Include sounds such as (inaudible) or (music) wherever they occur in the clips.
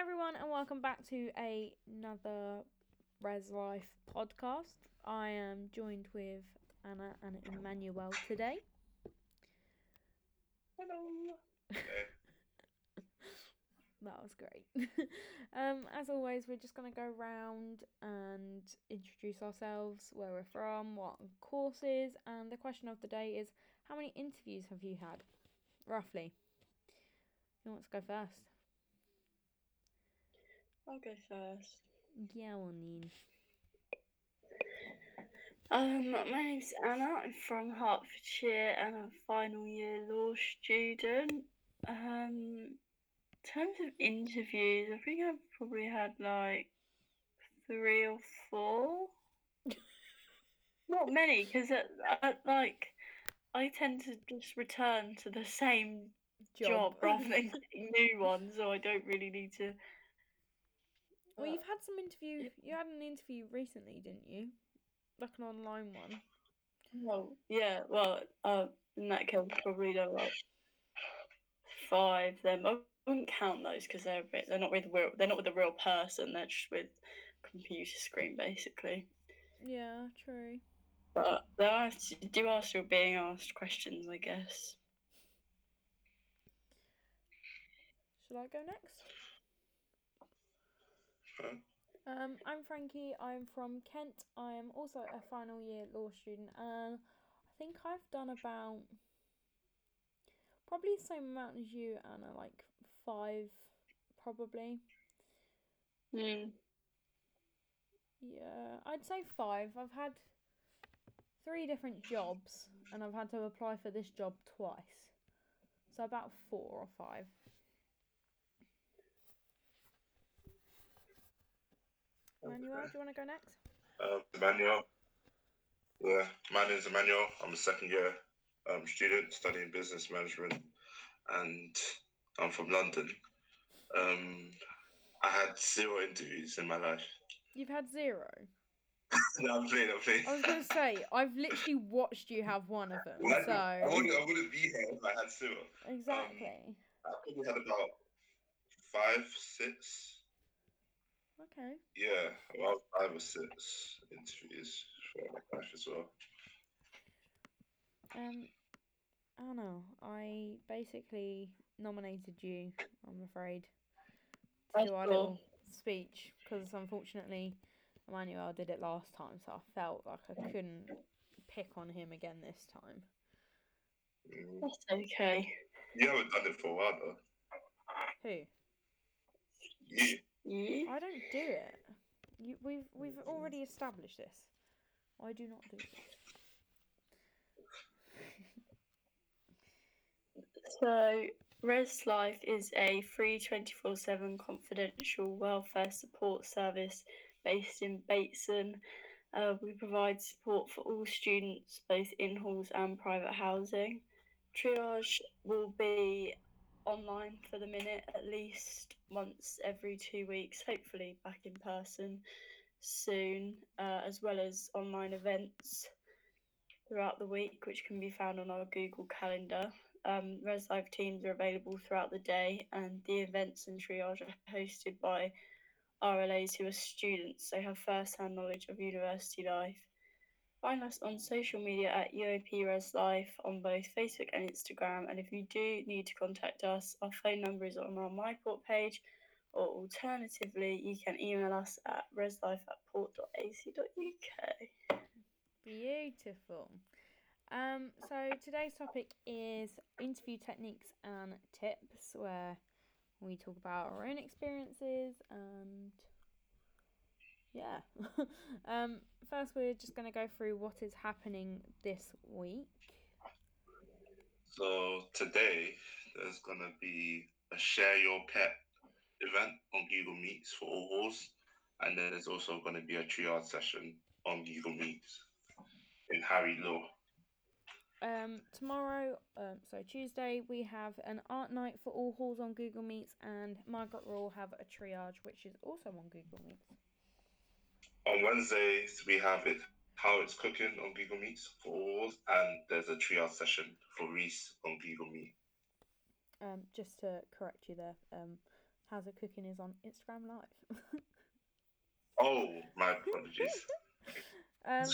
Hi everyone, and welcome back to a, another Res Life podcast. I am joined with Anna and Emmanuel today. Hello. (laughs) That was great. (laughs) um, as always, we're just going to go round and introduce ourselves, where we're from, what courses, and the question of the day is how many interviews have you had? Roughly. Who wants to go first? I'll go first. Yeah, well, Neen. Um, my name's Anna. I'm from Hertfordshire and I'm a final year law student. Um, in terms of interviews, I think I've probably had like three or four. Not many, because at like I tend to just return to the same job, rather than getting (laughs) new ones, so I don't really need to. Well, you've had some interview. You had an interview recently, didn't you? Like an online one. Well, yeah. Well, uh, in that case, probably there were five. Then I wouldn't count those because they're they're not with the real. They're not with the real person. They're just with computer screen, basically. Yeah, true. But they are do are still being asked questions, I guess. Shall I go next? Um, I'm Frankie. I'm from Kent. I am also a final year law student, and I think I've done about probably the same amount as you, Anna, like five, probably. Mm. Yeah, I'd say five. I've had three different jobs, and I've had to apply for this job twice, so about four or five. Manuel, do you want to go next? Um, Emmanuel. Yeah, my name's Emmanuel. I'm a second year um, student studying business management, and I'm from London. Um, I had zero interviews in my life. You've had zero. (laughs) no, I'm playing. I'm playing. I was gonna say I've literally watched you have one of them, Well, I, so I, wouldn't, I wouldn't be here if I had zero. exactly. I probably had about five, six. Okay. Yeah, about five or six interviews for my life as well. Um, I don't know. I basically nominated you. I'm afraid to That's do our cool. little speech because unfortunately Emmanuel did it last time, so I felt like I couldn't pick on him again this time. Mm. That's okay. You haven't done it for a while though. Who? You. You? I don't do it. You, we've we've already established this. I do not do this. So, Res Life is a free 24 7 confidential welfare support service based in Bateson. Uh, we provide support for all students, both in halls and private housing. Triage will be online for the minute at least once every two weeks, hopefully back in person soon, uh, as well as online events throughout the week, which can be found on our Google Calendar. Um, Res Life teams are available throughout the day, and the events and triage are hosted by RLAs who are students, so have first hand knowledge of university life. Find us on social media at UOP Res Life on both Facebook and Instagram. And if you do need to contact us, our phone number is on our MyPort page, or alternatively, you can email us at reslife at port.ac.uk. Beautiful. Um, so today's topic is interview techniques and tips, where we talk about our own experiences and yeah. (laughs) um, first, we're just going to go through what is happening this week. So today there's gonna be a share your pet event on Google Meets for all halls, and then there's also gonna be a triage session on Google Meets in Harry Law. Um, tomorrow, um, so Tuesday, we have an art night for all halls on Google Meets, and Margaret will have a triage, which is also on Google Meets. On Wednesdays we have it how it's cooking on Google Meets for all and there's a triage session for Rees on Google Meet. Um, just to correct you there, um, How's It Cooking is on Instagram Live. (laughs) Oh, my apologies. (laughs) um,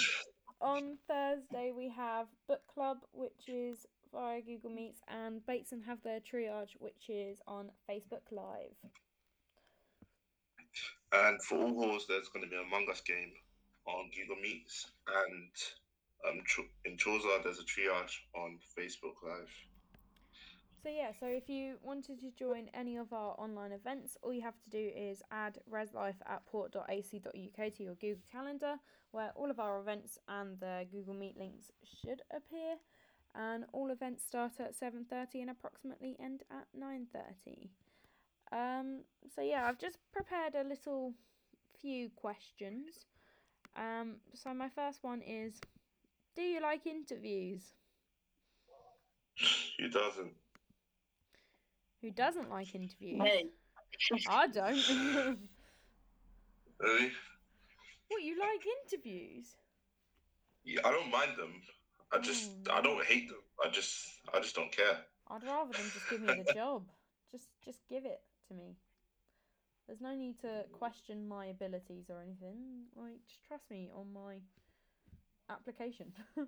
on Thursday we have book club, which is via Google Meets, and Bateson have their triage, which is on Facebook Live. And for all halls, there's going to be a Among Us game on Google Meets, and um, in Chaucer, there's a triage on Facebook Live. So yeah, so if you wanted to join any of our online events, all you have to do is add reslife at port.ac.uk to your Google Calendar, where all of our events and the Google Meet links should appear. And all events start at 7:30 and approximately end at 9:30. Um, so yeah, I've just prepared a little few questions. Um, so my first one is, do you like interviews? Who doesn't? Who doesn't like interviews? Hey. I don't. Really? what you like interviews? Yeah, I don't mind them. I just, Oh, I don't hate them. I just, I just don't care. I'd rather them just give me the job. (laughs) Just just give it to me. There's no need to question my abilities or anything. Like just trust me on my application. (laughs)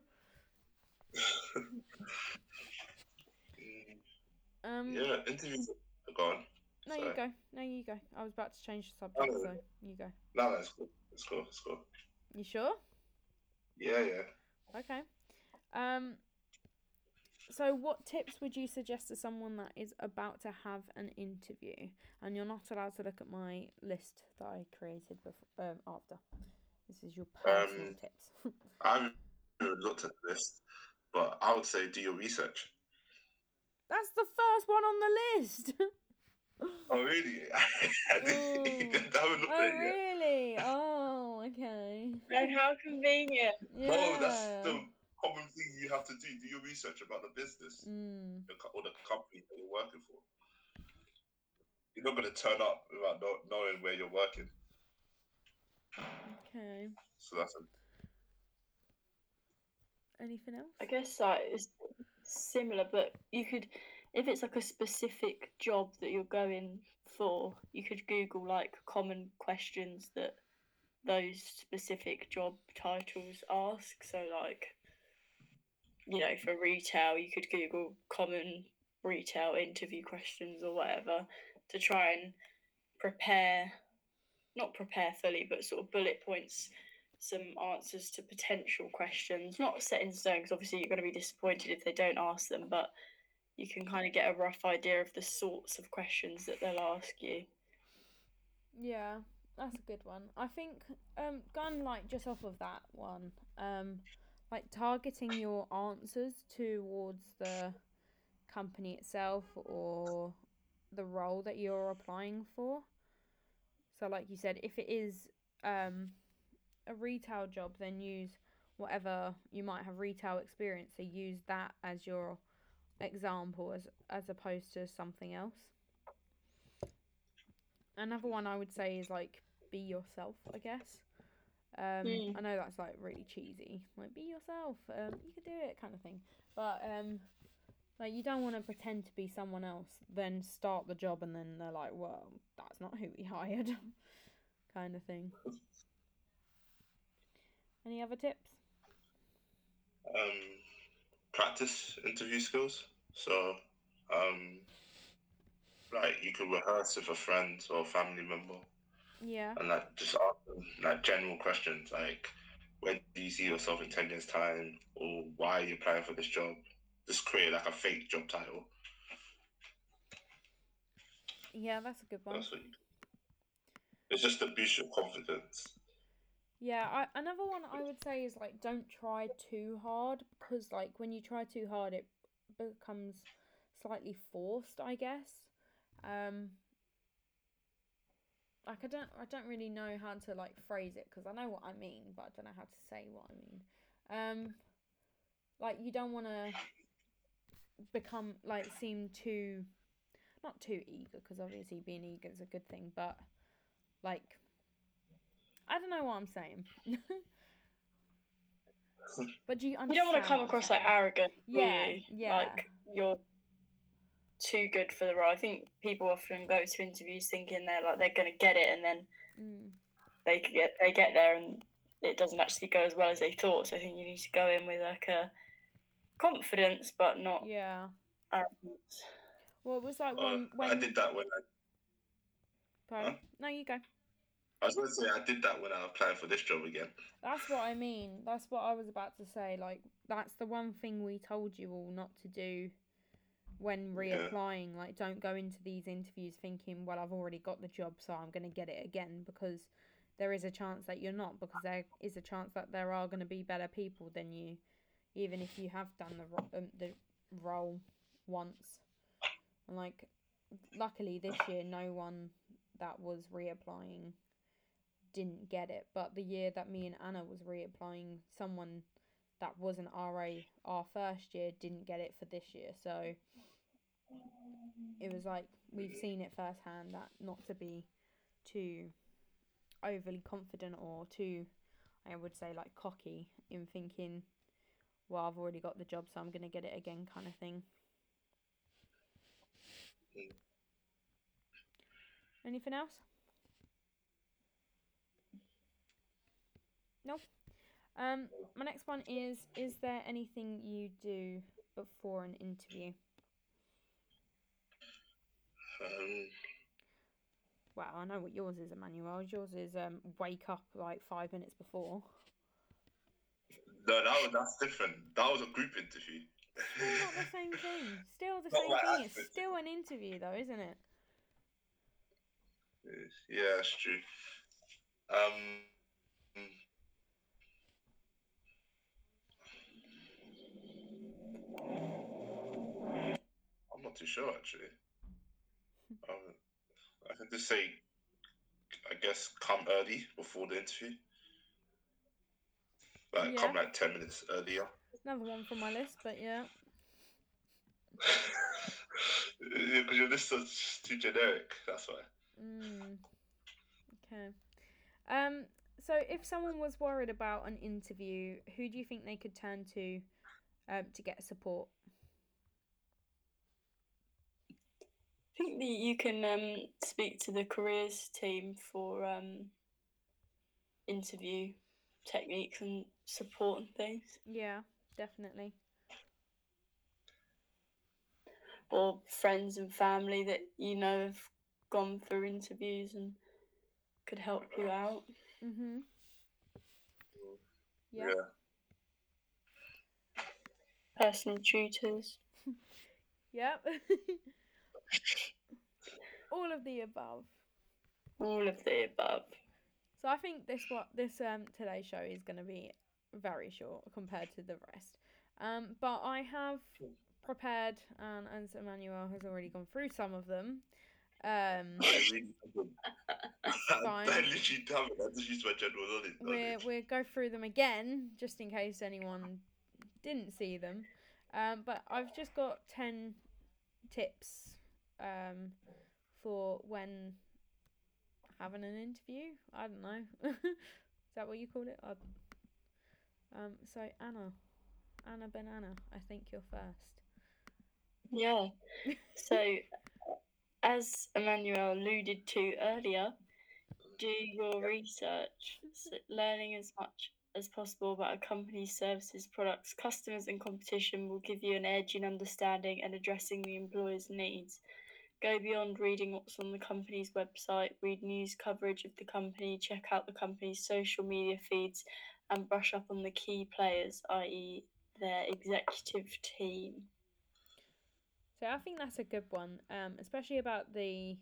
Um yeah, interviews are gone. no you go. No you go. I was about to change the subject, no, so you go. No, that's cool. It's cool. It's cool. You sure? Yeah, yeah. Okay. Um so what tips would you suggest to someone that is about to have an interview and you're not allowed to look at my list that I created before um, after. This is your personal Um, tips. (laughs) I haven't looked at this, but I would say do your research. That's the first one on the list. (laughs) Oh, really? (laughs) I didn't I haven't looked oh at it yet. really? Oh, okay. And how convenient. Yeah. No, that's the common thing you have to do. Do your research about the business Mm, or the company that you're working for. You're not going to turn up without know, knowing where you're working. okay. So that's a, Anything else? I guess like it's similar, but you could, if it's like a specific job that you're going for, you could Google like common questions that those specific job titles ask. So like, you know, for retail, you could Google common retail interview questions or whatever to try and prepare, not prepare fully, but sort of bullet points some answers to potential questions. Not set in stone, because obviously you're going to be disappointed if they don't ask them, but you can kind of get a rough idea of the sorts of questions that they'll ask you. Yeah, that's a good one. I think um going like just off of that one, um like targeting your answers towards the company itself or the role that you're applying for. So like you said, if it is um a retail job, then use whatever you might have retail experience. So use that as your example as as opposed to something else. Another one I would say is like be yourself, I guess. Um, Mm. I know that's like really cheesy, like be yourself. Um, you can do it, kind of thing. But um, like you don't want to pretend to be someone else, then start the job, and then they're like, "Well, that's not who we (laughs) hired," kind of thing. Any other tips? um, practice interview skills. So, um, like you could rehearse with a friend or family member, Yeah. and like just ask them like general questions like, where do you see yourself in ten years' time, or why are you applying for this job? Just create like a fake job title. Yeah, that's a good one. That's what you. It's just to boost your confidence. Yeah, I, another one I would say is like don't try too hard because like when you try too hard it becomes slightly forced, I guess. Um like I don't I don't really know how to like phrase it because I know what I mean, but I don't know how to say what I mean. Um like you don't want to become like seem too not too eager because obviously being eager is a good thing, but like I don't know what I'm saying. (laughs) but do you You don't want to come across like arrogant, Yeah, yeah. Like you're too good for the role. I think people often go to interviews thinking they're like they're going to get it, and then Mm. they get they get there and it doesn't actually go as well as they thought. So I think you need to go in with like a confidence, but not Yeah. arrogance. Well, it was like Uh, when when. I did that when I, Huh? No, you go. I was going to say I did that when I applied for this job again. That's what I mean. That's what I was about to say. Like, that's the one thing we told you all not to do when Yeah. reapplying. Like, don't go into these interviews thinking, well, I've already got the job, so I'm going to get it again because there is a chance that you're not, because there is a chance that there are going to be better people than you, even if you have done the, ro- um, the role once. And, like, luckily this year, no one that was reapplying didn't get it. But the year that me and Anna was reapplying, someone that wasn't RA our first year didn't get it for this year. So it was like we've seen it firsthand that not to be too overly confident or too, I would say, like cocky in thinking, well, I've already got the job, so I'm going to get it again, kind of thing. Anything else? No. Um, my next one is: Is there anything you do before an interview? Um, Well, I know what yours is, Emmanuel. Yours is um, wake up like five minutes before. no, that was that's different. That was a group interview. Still not the (laughs) same thing. Still the Not same like thing. It's still an interview, though, isn't it? yeah, that's true. Um, not too sure actually. Um, I can just say, I guess, come early before the interview. Like, come like 10 minutes earlier. Another one from my list, but yeah. (laughs) Because your list is too generic, that's why. Mm. Okay. Um. So, if someone was worried about an interview, who do you think they could turn to, um, to get support? I think that you can um, speak to the careers team for um, interview techniques and support and things, Yeah, definitely. or friends and family that you know have gone through interviews and could help you out. Mhm. Yeah. Yeah. Personal tutors. (laughs) Yep. (laughs) (laughs) All of the above. All of the above. So I think this what this um today's show is going to be very short compared to the rest. Um, but I have prepared, and as Emmanuel has already gone through some of them. Um, (laughs) I really haven't. (laughs) Fine. Literally haven't. I just used my general knowledge. We're, we'll go through them again just in case anyone didn't see them. Um, but I've just got ten tips um for when having an interview. I don't know. (laughs) Is that what you call it? Um. So Anna, Anna Banana. I think you're first. Yeah. So, as Emmanuel alluded to earlier, do your research, learning as much as possible about a company's services, products, customers, and competition will give you an edge in understanding and addressing the employer's needs. Go beyond reading what's on the company's website, read news coverage of the company, check out the company's social media feeds, and brush up on the key players, i.e., their executive team. So I think that's a good one, um, especially about the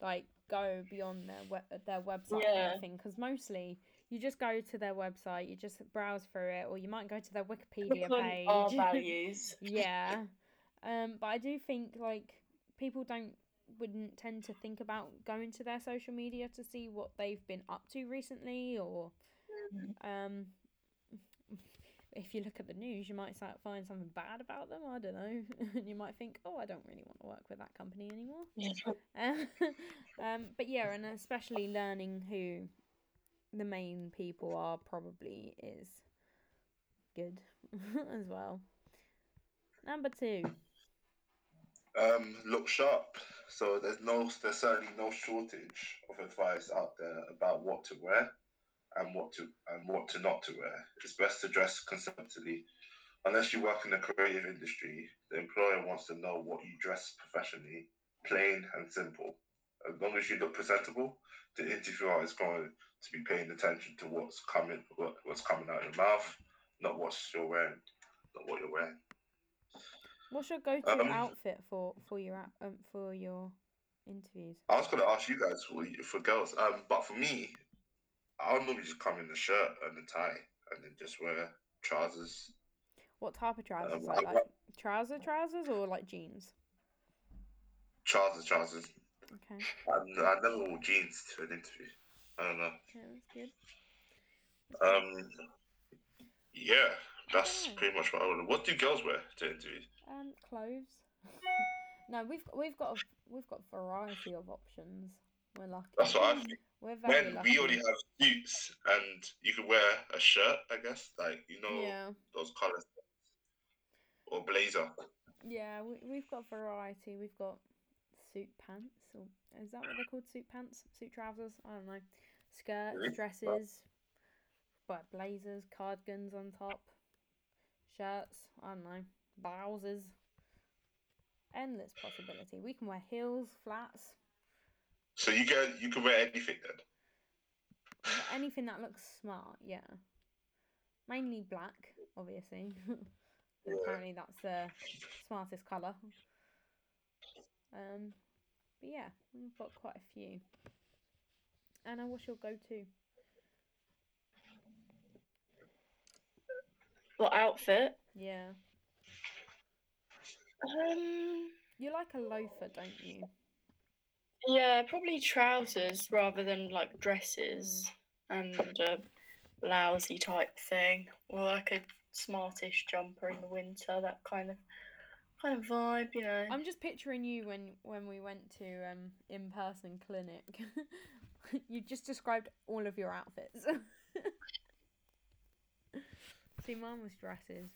like go beyond their we- their website kind Yeah. of thing. Because mostly you just go to their website, you just browse through it, or you might go to their Wikipedia page. our (laughs) values. yeah, um, but I do think like people don't wouldn't tend to think about going to their social media to see what they've been up to recently, or um. (laughs) If you look at the news, you might find something bad about them. I don't know. (laughs) and you might think, oh, I don't really want to work with that company anymore. (laughs) Um, um, but yeah, and especially learning who the main people are probably is good as well. Number two. Um, look sharp. So there's no, there's certainly no shortage of advice out there about what to wear and what to and what to not to wear. It's best to dress conservatively. Unless you work in the creative industry, the employer wants to know what you dress professionally, plain and simple. As long as you look presentable, the interviewer is going to be paying attention to what's coming, what, what's coming out of your mouth, not what you're wearing, not what you're wearing. What's your go-to Um, outfit for for your um, for your interviews? I was going to ask you guys for, for girls, um, but for me, I'll normally just come in a shirt and a tie, and then just wear trousers. What type of trousers? Um, like, I- like trouser trousers or like jeans? Trousers, trousers. Okay, I, I never wore jeans to an interview. I don't know. yeah, that's good. Um, yeah, that's Yeah. pretty much what I would. What do girls wear to interviews? Um, clothes. (laughs) no, we've we've got a, we've got variety of options. We're lucky. That's what I think. We're very When lucky. we already have suits and you could wear a shirt, I guess, like you know Yeah, those colors, or blazer. yeah, we we've got variety. We've got suit pants, or is that what they're called? Suit pants, suit trousers. I don't know. Skirts, Really? dresses, but blazers, cardigans on top, shirts. I don't know, blouses. Endless possibility. We can wear heels, flats, So you can you can wear anything then. anything that looks smart. Yeah, mainly black, obviously. (laughs) Yeah. Apparently, that's the smartest color. Um, but yeah, we've got quite a few. Anna, what's your go-to? What outfit? Yeah, Um, you like a loafer, don't you? yeah, probably trousers rather than like dresses and a blousey type thing, or like a smartish jumper in the winter. That kind of kind of vibe, you know. I'm just picturing you when when we went to um in-person clinic. (laughs) you just described all of your outfits. (laughs) See, mine was dresses,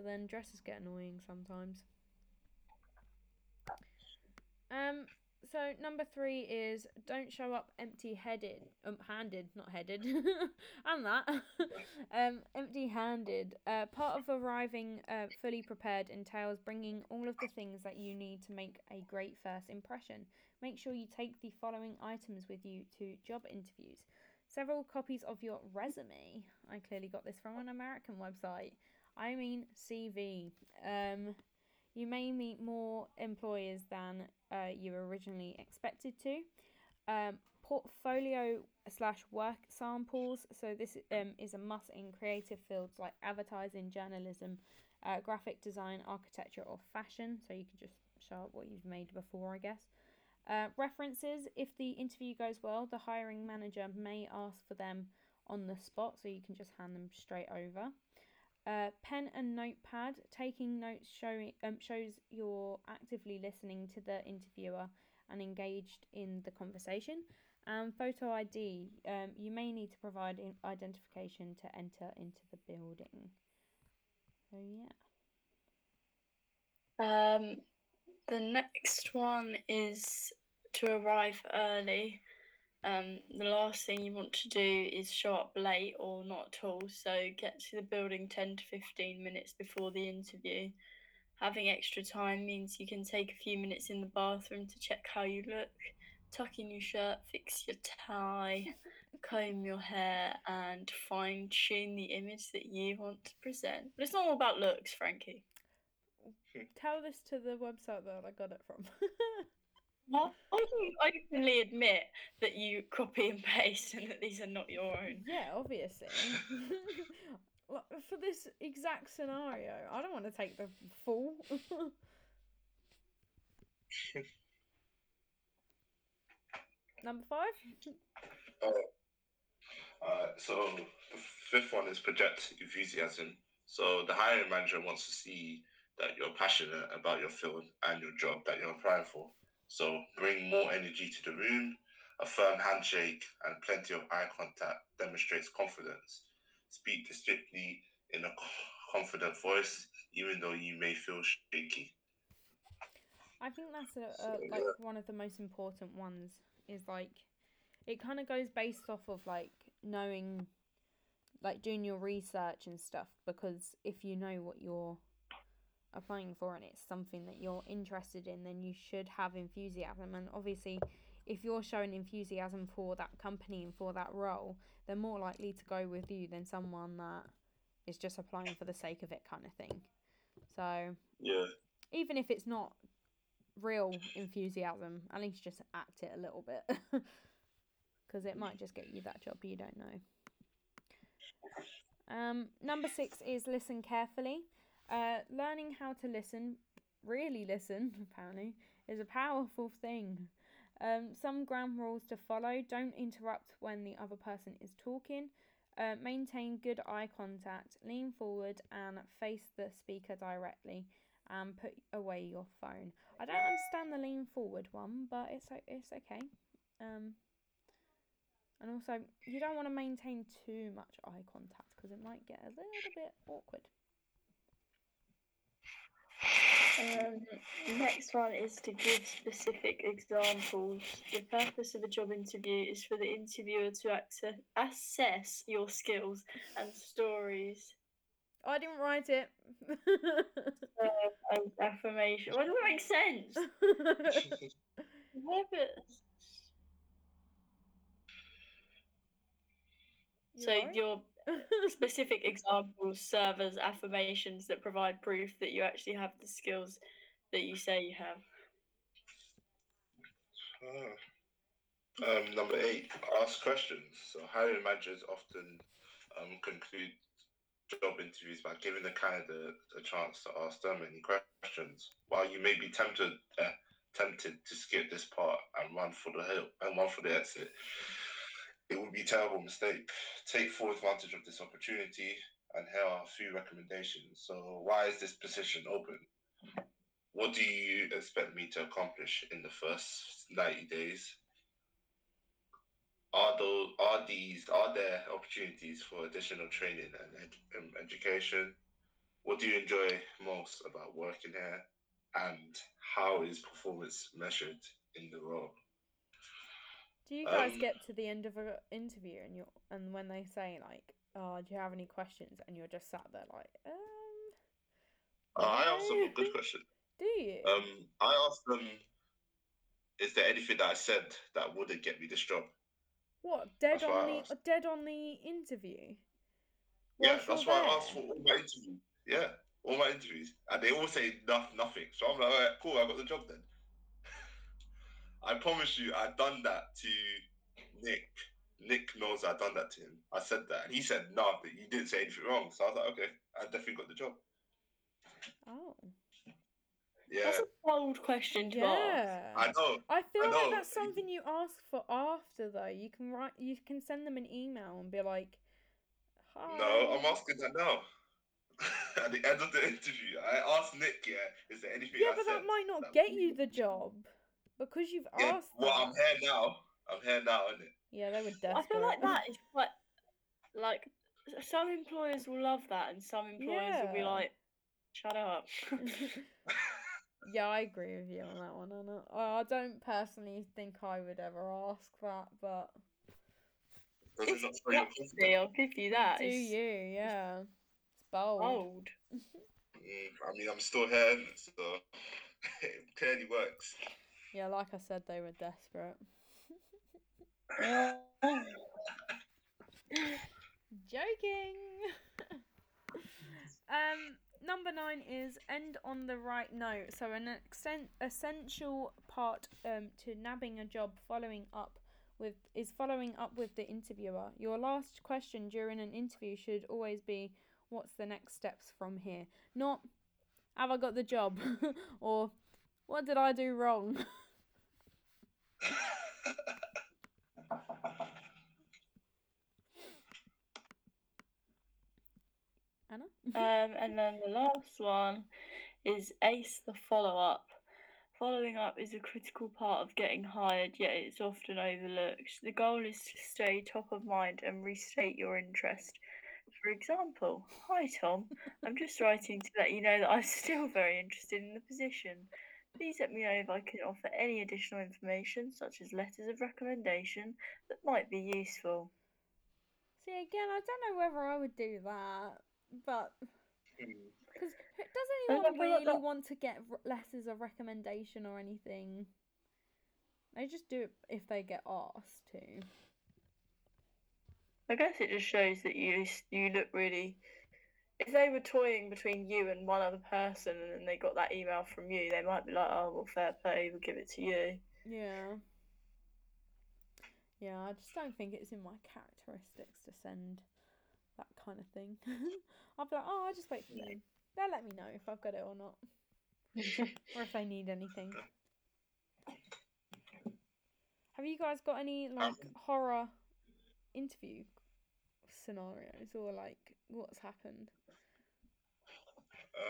but then dresses get annoying sometimes. Um. So number three is don't show up empty-headed, um, handed, not headed, (laughs) and that, (laughs) um, empty-handed. Uh, part of arriving uh, fully prepared entails bringing all of the things that you need to make a great first impression. Make sure you take the following items with you to job interviews. Several copies of your resume. I clearly got this from an American website. I mean CV. Um, you may meet more employers than uh, you originally expected to. Um, portfolio slash work samples. So this um, is a must in creative fields like advertising, journalism, uh, graphic design, architecture, or fashion. So you can just show up what you've made before, I guess. Uh, references. If the interview goes well, the hiring manager may ask for them on the spot, so you can just hand them straight over. Uh, pen and notepad. Taking notes showing um, shows you're actively listening to the interviewer and engaged in the conversation. And photo ID. Um, you may need to provide identification to enter into the building. So yeah. Um, the next one is to arrive early. Um, the last thing you want to do is show up late or not at all. So get to the building 10 to 15 minutes before the interview. Having extra time means you can take a few minutes in the bathroom to check how you look, tuck in your shirt, fix your tie, (laughs) comb your hair, and fine tune the image that you want to present. But it's not all about looks, Frankie. Tell this to the website that I got it from. (laughs) Well, I can openly admit that you copy and paste and that these are not your own. yeah, obviously. (laughs) Well, For this exact scenario, I don't want to take the full. (laughs) Number five. Uh, so the fifth one is project enthusiasm. So the hiring manager wants to see that you're passionate about your field and your job that you're applying for. So bring more energy to the room. A firm handshake and plenty of eye contact demonstrates confidence. Speak distinctly in a confident voice, even though you may feel shaky. I think that's a, So, like yeah. one of the most important ones. Is like, it kind of goes based off of like knowing, like doing your research and stuff. Because if you know what you're applying for and it's something that you're interested in, then you should have enthusiasm. And obviously, if you're showing enthusiasm for that company and for that role, they're more likely to go with you than someone that is just applying for the sake of it, kind of thing. So Yeah. even if it's not real enthusiasm, at least just act it a little bit. (laughs) Because it might just get you that job, you don't know. Um, number six is listen carefully. Uh, learning how to listen, really listen, (laughs) apparently, is a powerful thing. Um, some ground rules to follow don't interrupt when the other person is talking. Uh, maintain good eye contact, lean forward and face the speaker directly, and put away your phone. I don't understand the lean forward one, but it's it's okay. Um, and also, you don't want to maintain too much eye contact because it might get a little bit awkward. Um, next one is to give specific examples. The purpose of a job interview is for the interviewer to access, assess your skills and stories. I didn't write it. Uh, affirmation. What does that make sense? (laughs) Yeah, but- So You alright? your specific (laughs) examples serve as affirmations that provide proof that you actually have the skills that you say you have. Ah. Um, number eight, ask questions. So hiring managers often um, conclude job interviews by giving the candidate a chance to ask them any questions. While you may be tempted uh, tempted to skip this part and run for the hill and run for the exit, it would be a terrible mistake. Take full advantage of this opportunity and here are a few recommendations. So why is this position open? What do you expect me to accomplish in the first 90 days? Are those are these are there opportunities for additional training and ed- um, education? What do you enjoy most about working here, and how is performance measured in the role? Do you guys Um, get to the end of an interview and you and when they say like, "Oh, do you have any questions?" and you're just sat there like, um, Uh, I asked them a good (laughs) question. Do you? Um, I asked them, "Is there anything that I said that wouldn't get me this job?" what dead that's on the asked. dead on the interview? Yeah, Whilst that's why I asked for all my interviews. Yeah, all my interviews, and they all say no, nothing. So I'm like, all right, cool, I got the job then. I promise you, I've done that to Nick. Nick knows I've done that to him. I said that, and he said no, but you didn't say anything wrong. So I was like, okay, I definitely got the job. Oh, Yeah, That's a bold question to ask. yeah. I know. I feel I like that's something you ask for after though. You can write, you can send them an email and be like, "Hi." No, I'm asking that now. (laughs) At the end of the interview, I asked Nick, yeah, is there anything Yeah, I but said that might not that get you the job because you've Yeah, asked. well, that. I'm here now. I'm here now, isn't it? Yeah, they were desperate. I feel like that is quite like some employers will love that, and some employers will be like, "Shut up." (laughs) (laughs) yeah, I agree with you on that one. Anna. I I don't personally think I would ever ask that, but Does It's it not show your gutsy. I'll give you that. do It's you? Yeah, it's bold. bold. (laughs) Mm, I mean, I'm still here, so it clearly works. Yeah, like I said, they were desperate. Joking. (laughs) um, number nine is end on the right note. So an extent, essential part um to nabbing a job, following up with is following up with the interviewer. Your last question during an interview should always be, "What's the next steps from here?" Not, "Have I got the job?" (laughs) or "What did I do wrong?" (laughs) Anna. Um, and then the last one is ace the follow up. Following up is a critical part of getting hired, yet it's often overlooked. The goal is to stay top of mind and restate your interest. For example, hi Tom, I'm just writing to let you know that I'm (laughs) still very interested in the position. Please let me know if I can offer any additional information, such as letters of recommendation, that might be useful. See, again, I don't know whether I would do that, but Hmm. because does anyone really that- want to get r- letters of recommendation or anything? They just do it if they get asked to. I guess it just shows that you you look really. If they were toying between you and one other person, and then they got that email from you, they might be like, "Oh, well, fair play, we'll give it to you." Yeah. Yeah, I just don't think it's in my characteristics to send that kind of thing. (laughs) I'll be like, oh, I'll just wait for them. They'll let me know if I've got it or not, (laughs) or if they need anything. Have you guys got any like um. horror interview scenarios or like what's happened?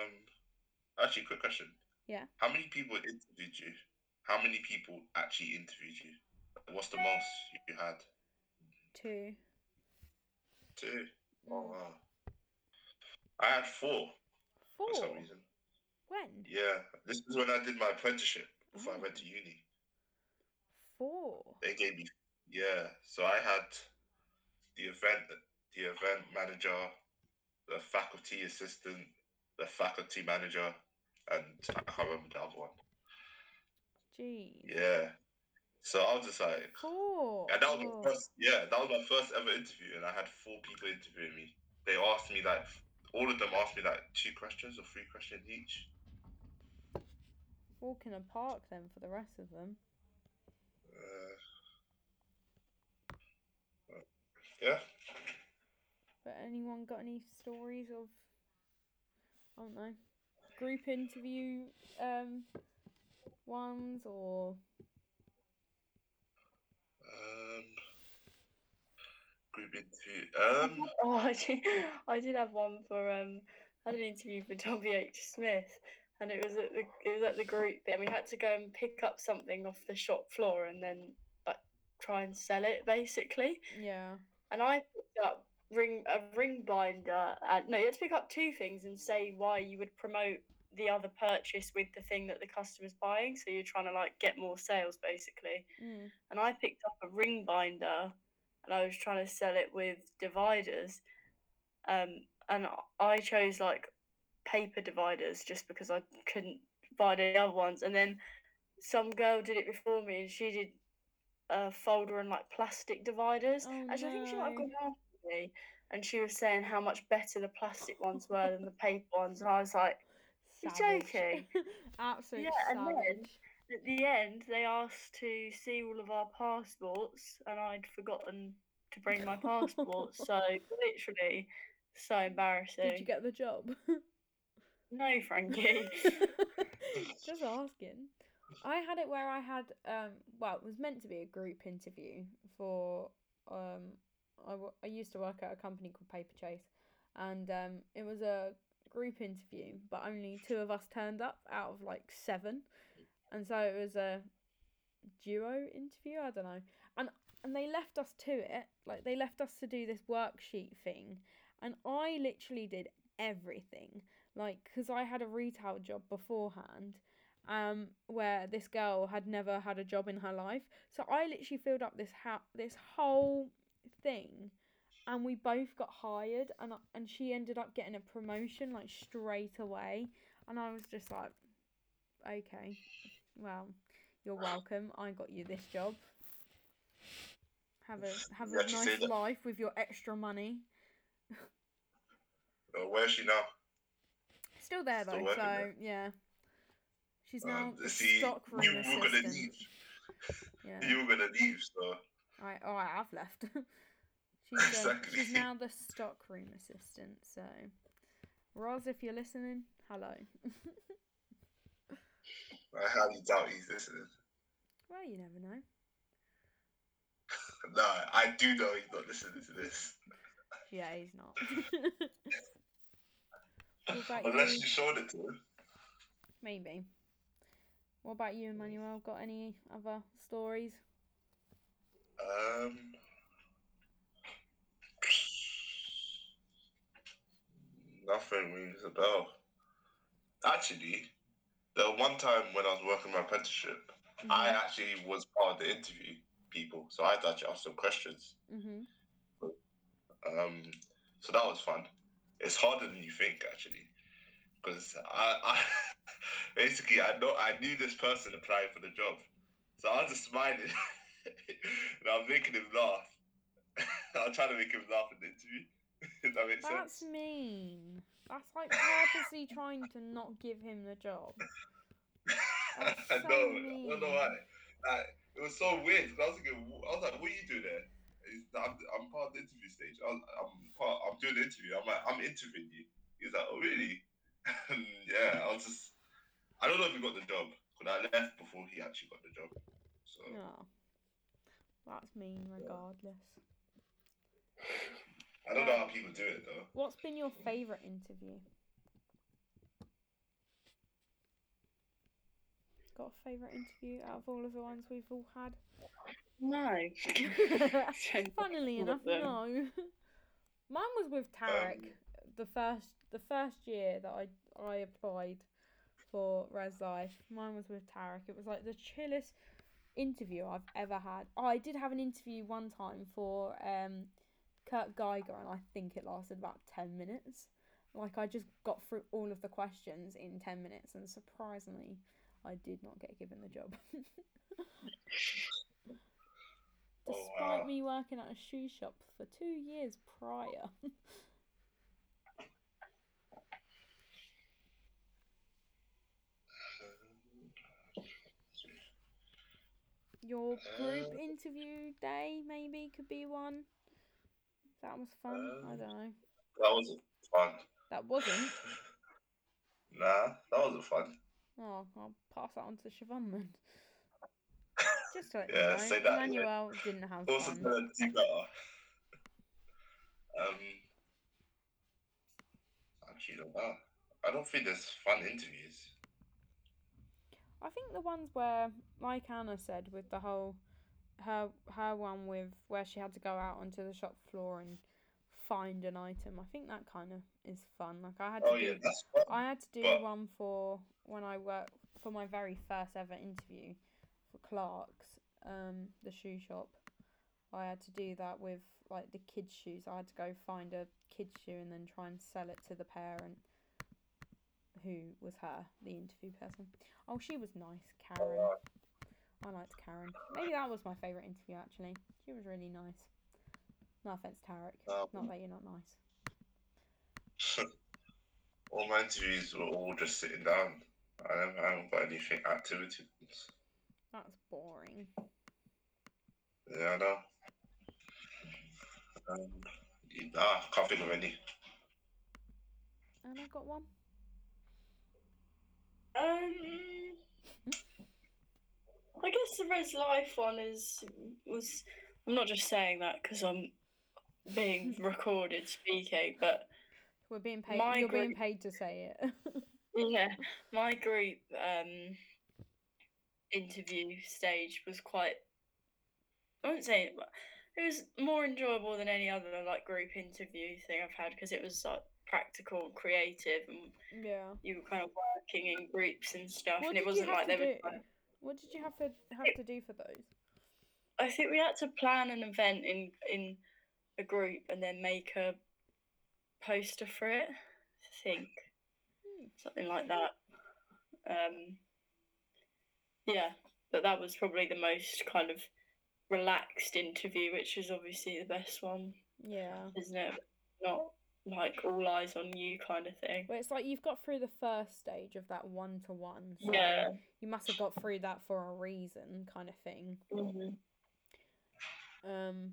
Um, actually, quick question. Yeah. How many people interviewed you? How many people actually interviewed you? What's the most you had? Two. Two. Oh Mm. wow. I had four Four. for some reason. When? Yeah, this is when I did my apprenticeship before I went to uni. Four. They gave me yeah. So I had the event the event manager, the faculty assistant, the faculty manager, and I can't remember the other one. Jeez. Yeah. So I was just like, Four. and that was Oh. my first, yeah, that was my first ever interview, and I had four people interviewing me. They asked me like, all of them asked me like two questions or three questions each. Walk in a park then for the rest of them. Uh, yeah. But anyone got any stories of I don't know. Group interview um ones or Um, group interview. Um, (laughs) Oh, I did, I did have one for um. I had an interview for WH Smith, and it was at the it was at the group bit, and we had to go and pick up something off the shop floor and then like try and sell it basically. yeah. And I picked up ring a ring binder. And, no, you had to pick up two things and say why you would promote the other purchase with the thing that the customer's buying. So you're trying to like get more sales basically. Mm. and I picked up a ring binder and I was trying to sell it with dividers. Um, and I chose like paper dividers just because I couldn't buy the other ones. And then some girl did it before me and she did a folder and like plastic dividers. Oh, Actually, I think she might have gone And she was saying how much better the plastic ones were than the paper ones. And I was like, You're Savage. joking? (laughs) Absolute Yeah, and then- at the end, they asked to see all of our passports, and I'd forgotten to bring my passport. so (laughs) literally, so embarrassing. Did you get the job? No, Frankie. (laughs) Just asking. I had it where I had um well, it was meant to be a group interview for um I, w- I used to work at a company called Paperchase and um it was a group interview but only two of us turned up out of like seven. And so it was a duo interview? I don't know. And and they left us to it. Like they left us to do this worksheet thing. And I literally did everything. Like because I had a retail job beforehand um where this girl had never had a job in her life. So I literally filled up this ha- this whole thing and we both got hired and and she ended up getting a promotion like straight away and I was just like okay well you're welcome I got you this job have a have a nice life with your extra money uh, where is she now? Still there Still though, so there? yeah. She's Um, now the see, you were gonna leave. Yeah, You were gonna leave, so I oh I have left. (laughs) she's Exactly. she's now the stockroom assistant. So, Roz, if you're listening, hello. I highly doubt he's listening. well, you never know. (laughs) No, I do know he's not listening to this. Yeah, he's not. (laughs) Unless you? you showed it to him. Maybe. What about you, Emmanuel? Got any other stories? Um, nothing rings a bell. Actually, the one time when I was working my apprenticeship, I Mhm. actually was part of the interview people, so I had to actually ask some questions. Mhm. Um, so that was fun. It's harder than you think actually, because I, I (laughs) basically I know I knew this person applying for the job, so I was just smiling (laughs) and I'm making him laugh. (laughs) I'm trying to make him laugh in the interview. (laughs) That make That's sense? mean. That's like purposely trying to not give him the job. (laughs) That's I so know. I don't know why. Like, it was so weird. I was thinking, I was like, "What are you doing there?" I'm, I'm part of the interview stage. I was, I'm part. I'm doing the interview. I'm like, I'm interviewing you. He's like, "Oh, really?" (laughs) and yeah, I was just. I don't know if he got the job because I left before he actually got the job. So No. That's mean regardless. I don't know how people do it though. What's been your favourite interview? Got a favourite interview out of all of the ones we've all had? No. (laughs) (laughs) Funnily enough, no. Mine was with Tarek. the first the first year that I I applied for Res Life. Mine was with Tarek. It was like the chillest interview I've ever had. Oh, I did have an interview one time for um Kurt Geiger and I think it lasted about ten minutes. Like I just got through all of the questions in ten minutes and surprisingly I did not get given the job. (laughs) Oh, Despite wow. me working at a shoe shop for two years prior. (laughs) Your group Uh, interview day maybe could be one. That was fun. I Um, don't know. That wasn't fun. That wasn't. (laughs) Nah, that wasn't fun. Oh, I'll pass that on to Siobhan then. (laughs) Just to let Yeah, you know, say that, yeah. Didn't have Also, fun. better. Um, actually, don't know. I don't think there's fun interviews. I think the ones where, like Anna said, with the whole her her one with where she had to go out onto the shop floor and find an item. I think that kind of is fun. Like I had to Oh do yeah. I had to do But- one for when I worked for my very first ever interview for Clark's, um, the shoe shop. I had to do that with like the kids' shoes. I had to go find a kid's shoe and then try and sell it to the parent who was her, the interview person. Oh, she was nice, Karen. I liked Karen. Maybe that was my favourite interview actually. She was really nice. No offense, Tarek. Um, Not that you're not nice. (laughs) all my interviews were all just sitting down. I haven't, I haven't got anything activities. That's boring. Yeah, I know. Um, nah, I can't think of any. And I've got one. Um, I guess the Res Life one is was. I'm not just saying that because I'm being (laughs) recorded speaking, but We're being paid. You're being paid to say it. (laughs) yeah, my group um interview stage was quite. I wouldn't say it, but it was more enjoyable than any other like group interview thing I've had because it was like practical, and creative, and yeah. you were kind of working in groups and stuff, What and it wasn't like they were. What did you have to have to do for those? I think we had to plan an event in in a group and then make a poster for it. I think Hmm. something like that. Um, yeah, but that was probably the most kind of relaxed interview, which is obviously the best one, Yeah. isn't it? Not like all eyes on you kind of thing. But it's like you've got through the first stage of that one to one. So Yeah. You must have got through that for a reason, kind of thing. hmm Um,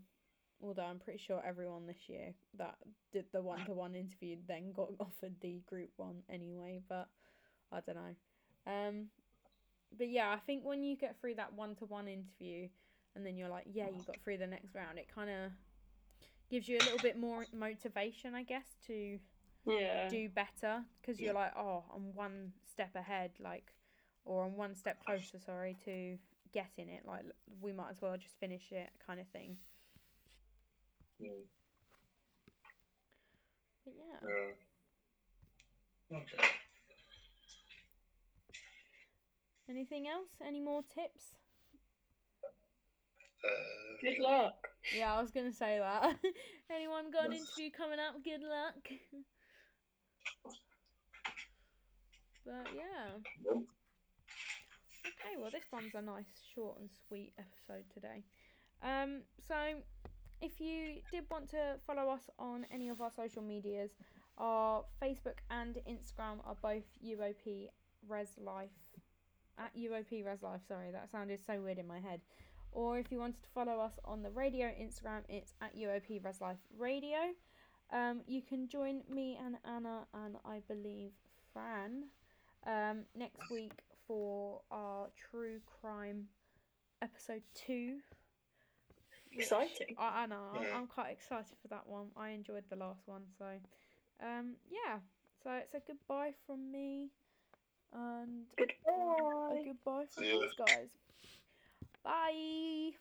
although I'm pretty sure everyone this year that did the one to one interview then got (laughs) offered the group one anyway. But I don't know. Um, but yeah, I think when you get through that one to one interview, and then you're like, yeah, you got through the next round, it kind of gives you a little bit more motivation, I guess, to Yeah. do better because you're like, oh, I'm one step ahead, like, or I'm one step closer, sorry, to getting it. Like, we might as well just finish it, kind of thing. Mm, But yeah. yeah. Okay. Anything else? Any more tips? Uh, Good luck. Yeah, I was gonna say that. (laughs) Anyone got an interview coming up? Good luck. but yeah. Okay, well this one's a nice short and sweet episode today. Um, so if you did want to follow us on any of our social medias, our Facebook and Instagram are both UOP Res Life. At UOP Res Life, sorry, that sounded so weird in my head. Or if you wanted to follow us on the radio Instagram, it's at UOP Res Life Radio. Um, you can join me and Anna and I believe Fran um, next week for our true crime episode two. Exciting. I, I know. I'm, Yeah. I'm quite excited for that one. I enjoyed the last one, so um, yeah. So it's a goodbye from me, and a Goodbye. goodbye from See ya. these guys. Bye.